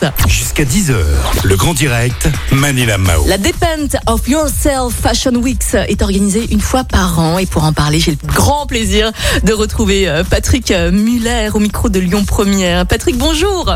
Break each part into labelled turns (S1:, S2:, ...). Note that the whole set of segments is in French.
S1: ça.
S2: Jusqu'à 10h, le grand direct, Manila Mao.
S1: La Depend of Yourself Fashion Weeks est organisée une fois par an et pour en parler, j'ai le grand plaisir de retrouver euh, Patrick euh, Muller au micro de Lyon Première. Patrick, bonjour.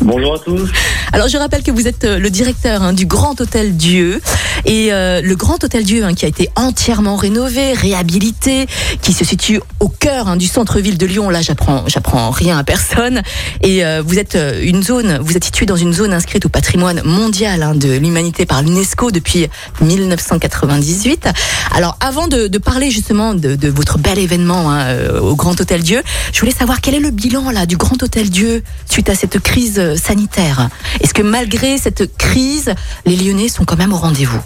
S3: Bonjour à tous.
S1: Alors je rappelle que vous êtes euh, le directeur hein, du Grand Hôtel Dieu et euh, le Grand Hôtel Dieu hein, qui a été entièrement rénové, réhabilité, qui se situe au cœur hein, du centre-ville de Lyon. Là, j'apprends, j'apprends rien à personne. Et euh, vous êtes une zone, vous êtes situé dans une zone inscrite au patrimoine mondial hein, de l'humanité par l'UNESCO depuis 1998. Alors, avant de, parler justement de, votre bel événement hein, euh, au Grand Hôtel Dieu, je voulais savoir quel est le bilan là du Grand Hôtel Dieu suite à cette crise euh, sanitaire. Est-ce que malgré cette crise, les Lyonnais sont quand même au rendez-vous?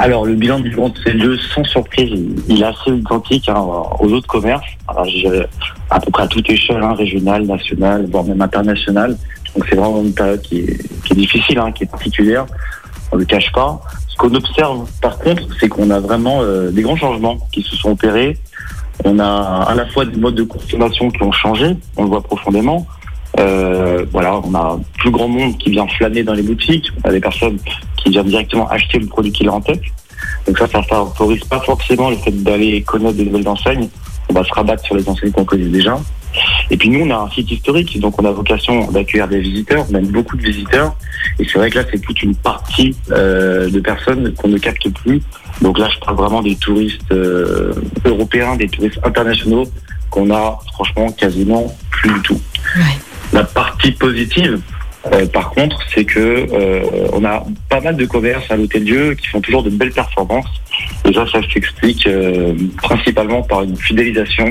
S3: Alors, le bilan du Grand Hôtel Dieu, sans surprise, il est assez identique hein, aux autres commerces. À peu près à toute échelle, régionale, nationale, voire même internationale. Donc, c'est vraiment une période qui est, qui est difficile, hein, qui est particulière. On ne le cache pas. Ce qu'on observe, par contre, c'est qu'on a vraiment euh, des grands changements qui se sont opérés. On a à la fois des modes de consommation qui ont changé, on le voit profondément. Euh, voilà, on a plus grand monde qui vient flâner dans les boutiques. On a des personnes qui viennent directement acheter le produit qu'il a en tête. Donc ça, ça favorise pas forcément le fait d'aller connaître de nouvelles enseignes. On va se rabattre sur les enseignes qu'on connaît déjà. Et puis nous, on a un site historique, donc on a vocation d'accueillir des visiteurs, même beaucoup de visiteurs. Et c'est vrai que là, c'est toute une partie euh, de personnes qu'on ne capte plus. Donc là, je parle vraiment des touristes euh, européens, des touristes internationaux qu'on a franchement quasiment plus du tout.
S1: Ouais.
S3: La partie positive, euh, par contre, c'est que euh, on a pas mal de commerces à l'Hôtel Dieu qui font toujours de belles performances. Et ça, ça s'explique euh, principalement par une fidélisation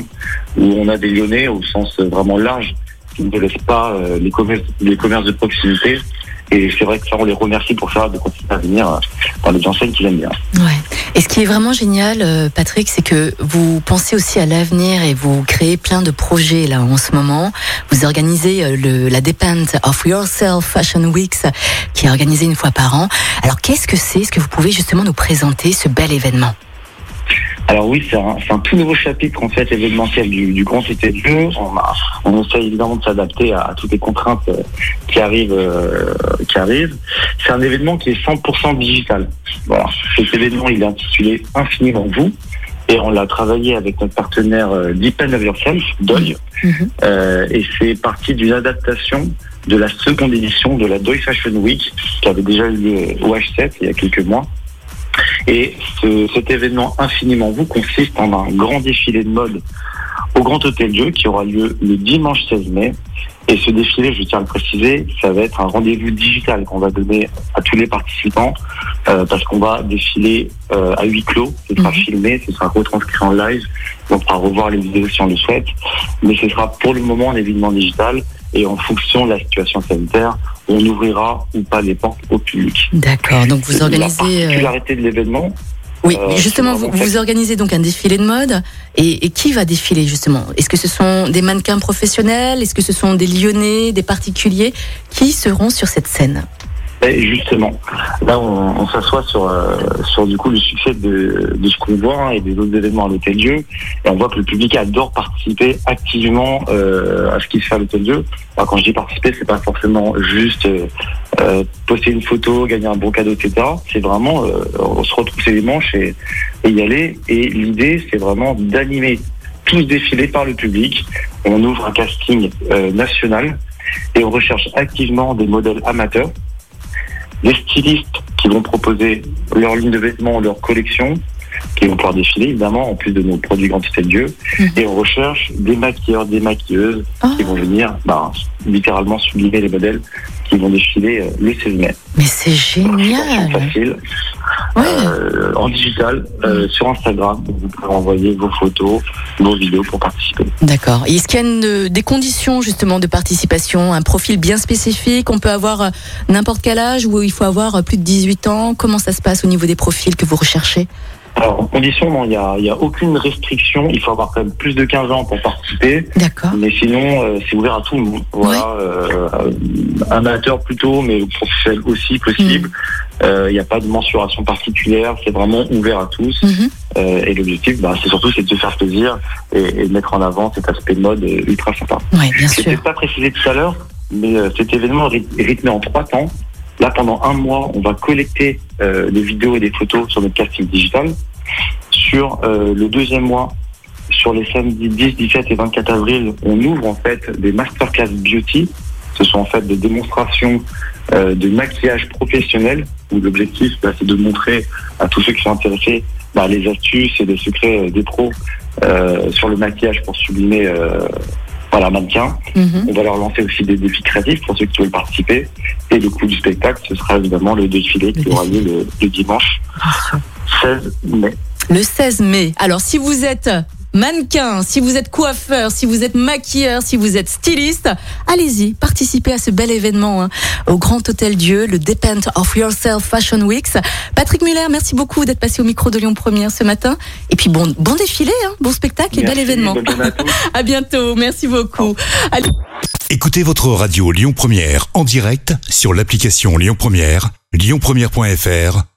S3: où on a des Lyonnais au sens vraiment large qui ne laissent pas euh, les commerces, les commerces de proximité. Et c'est vrai que ça, on les remercie pour ça, de continuer à venir euh, dans les enseignes qu'ils aiment bien.
S1: Ouais. Et ce qui est vraiment génial, euh, Patrick, c'est que vous pensez aussi à l'avenir et vous créez plein de projets là en ce moment. Vous organisez euh, le, la Depend of Yourself Fashion Weeks, qui est organisée une fois par an. Alors qu'est-ce que c'est? Est-ce que vous pouvez justement nous présenter ce bel événement?
S3: Alors oui, c'est un, tout nouveau chapitre en fait événementiel du, du Grand Cité de Dieu. On, a- on essaie évidemment de s'adapter à, à toutes les contraintes euh, qui arrivent. euh, qui arrivent. C'est un événement qui est 100% digital. Voilà. Cet événement, il est intitulé Infiniment vous. Et on l'a travaillé avec notre partenaire euh, Depend of Yourself, Doy.
S1: Mhm.
S3: Euh, et c'est parti d'une adaptation de la seconde édition de la Doy Fashion Week qui avait déjà eu lieu au H7 il y a quelques mois. Et ce- cet événement infiniment vous consiste en un grand défilé de mode au Grand Hôtel Dieu qui aura lieu le dimanche 16 mai. Et ce défilé, je tiens à le préciser, ça va être un rendez-vous digital qu'on va donner à tous les participants euh, parce qu'on va défiler euh, à huis clos. Ce sera
S1: Mhm.
S3: filmé, ce sera retranscrit en live. On pourra revoir les vidéos si on le souhaite. Mais ce sera pour le moment un événement digital et en fonction de la situation sanitaire, on ouvrira ou pas les portes au public.
S1: D'accord. Donc vous
S3: La
S1: organisez. euh,
S3: particularité de l'événement,
S1: Oui, justement, vous, organisez donc un défilé de mode. Et, et qui va défiler justement? Est-ce que ce sont des mannequins professionnels? Est-ce que ce sont des Lyonnais, des particuliers? Qui seront sur cette scène?
S3: Et justement, là, on, s'assoit sur, euh, sur du coup le succès de, ce qu'on voit hein, et des autres événements à l'Hôtel Dieu. Et on voit que le public adore participer activement euh, à ce qui se fait à l'Hôtel Dieu. Alors, quand je dis participer, c'est pas forcément juste euh, euh, poster une photo, gagner un bon cadeau, etc. C'est vraiment, euh, on se retrousser les manches et, et y aller. Et l'idée, c'est vraiment d'animer tout ce défilé par le public. On ouvre un casting national et on recherche activement des modèles amateurs des stylistes qui vont proposer leur ligne de vêtements, leur collection, qui vont pouvoir défiler évidemment en plus de nos produits Grand Hôtel Dieu.
S1: Mhm.
S3: Et on recherche des maquilleurs, des maquilleuses
S1: Oh,
S3: qui vont venir bah, littéralement sublimer les modèles qui vont défiler euh, le 16 mai.
S1: Mais c'est génial
S3: facile,
S1: Ouais.
S3: euh, en digital, euh, sur Instagram. Vous pouvez envoyer vos photos, vos vidéos pour participer.
S1: D'accord. Est-ce qu'il y a une- des conditions justement de participation, un profil bien spécifique? On peut avoir euh, n'importe quel âge ou il faut avoir euh, plus de 18 ans? Comment ça se passe au niveau des profils que vous recherchez?
S3: Alors, en condition, non, il n'y a, y a aucune restriction. Il faut avoir quand même plus de 15 ans pour participer.
S1: D'accord.
S3: Mais sinon, euh, c'est ouvert à tout le monde. Voilà, euh, amateur plutôt, mais professionnel aussi possible. Euh, Il n'y a pas de mensuration particulière. C'est vraiment ouvert à tous. Euh, et l'objectif, bah, c'est surtout c'est de se faire plaisir et, et de mettre en avant cet aspect de mode ultra sympa.
S1: Oui, bien
S3: Je
S1: sûr.
S3: pas précisé tout à l'heure, mais cet événement est rythmé en trois temps. Là, pendant un mois, on va collecter euh, des vidéos et des photos sur notre casting digital. Sur euh, le deuxième mois, sur les samedis 10, 17 et 24 avril, on ouvre en fait des masterclass beauty. Ce sont en fait des démonstrations euh, de maquillage professionnel où l'objectif, bah, c'est de montrer à tous ceux qui sont intéressés bah, les astuces et les secrets euh, des pros euh, sur le maquillage pour sublimer euh, voilà, mannequin.
S1: Mhm.
S3: On va leur lancer aussi des défis créatifs pour ceux qui veulent participer. Et le coup du spectacle, ce sera évidemment le défilé qui aura lieu le, le dimanche
S1: Bien sûr.
S3: 16 mai.
S1: Le 16 mai. Alors, si vous êtes mannequin, si vous êtes coiffeur, si vous êtes maquilleur, si vous êtes styliste, allez-y, participez à ce bel événement hein, au Grand Hôtel Dieu, le Depend of Yourself Fashion Weeks. Patrick Muller, merci beaucoup d'être passé au micro de Lyon Première ce matin. Et puis bon, bon défilé, hein, bon spectacle et bel événement. à bientôt, merci beaucoup. Allez.
S2: Écoutez votre radio Lyon Première en direct sur l'application Lyon Première, lyonpremière.fr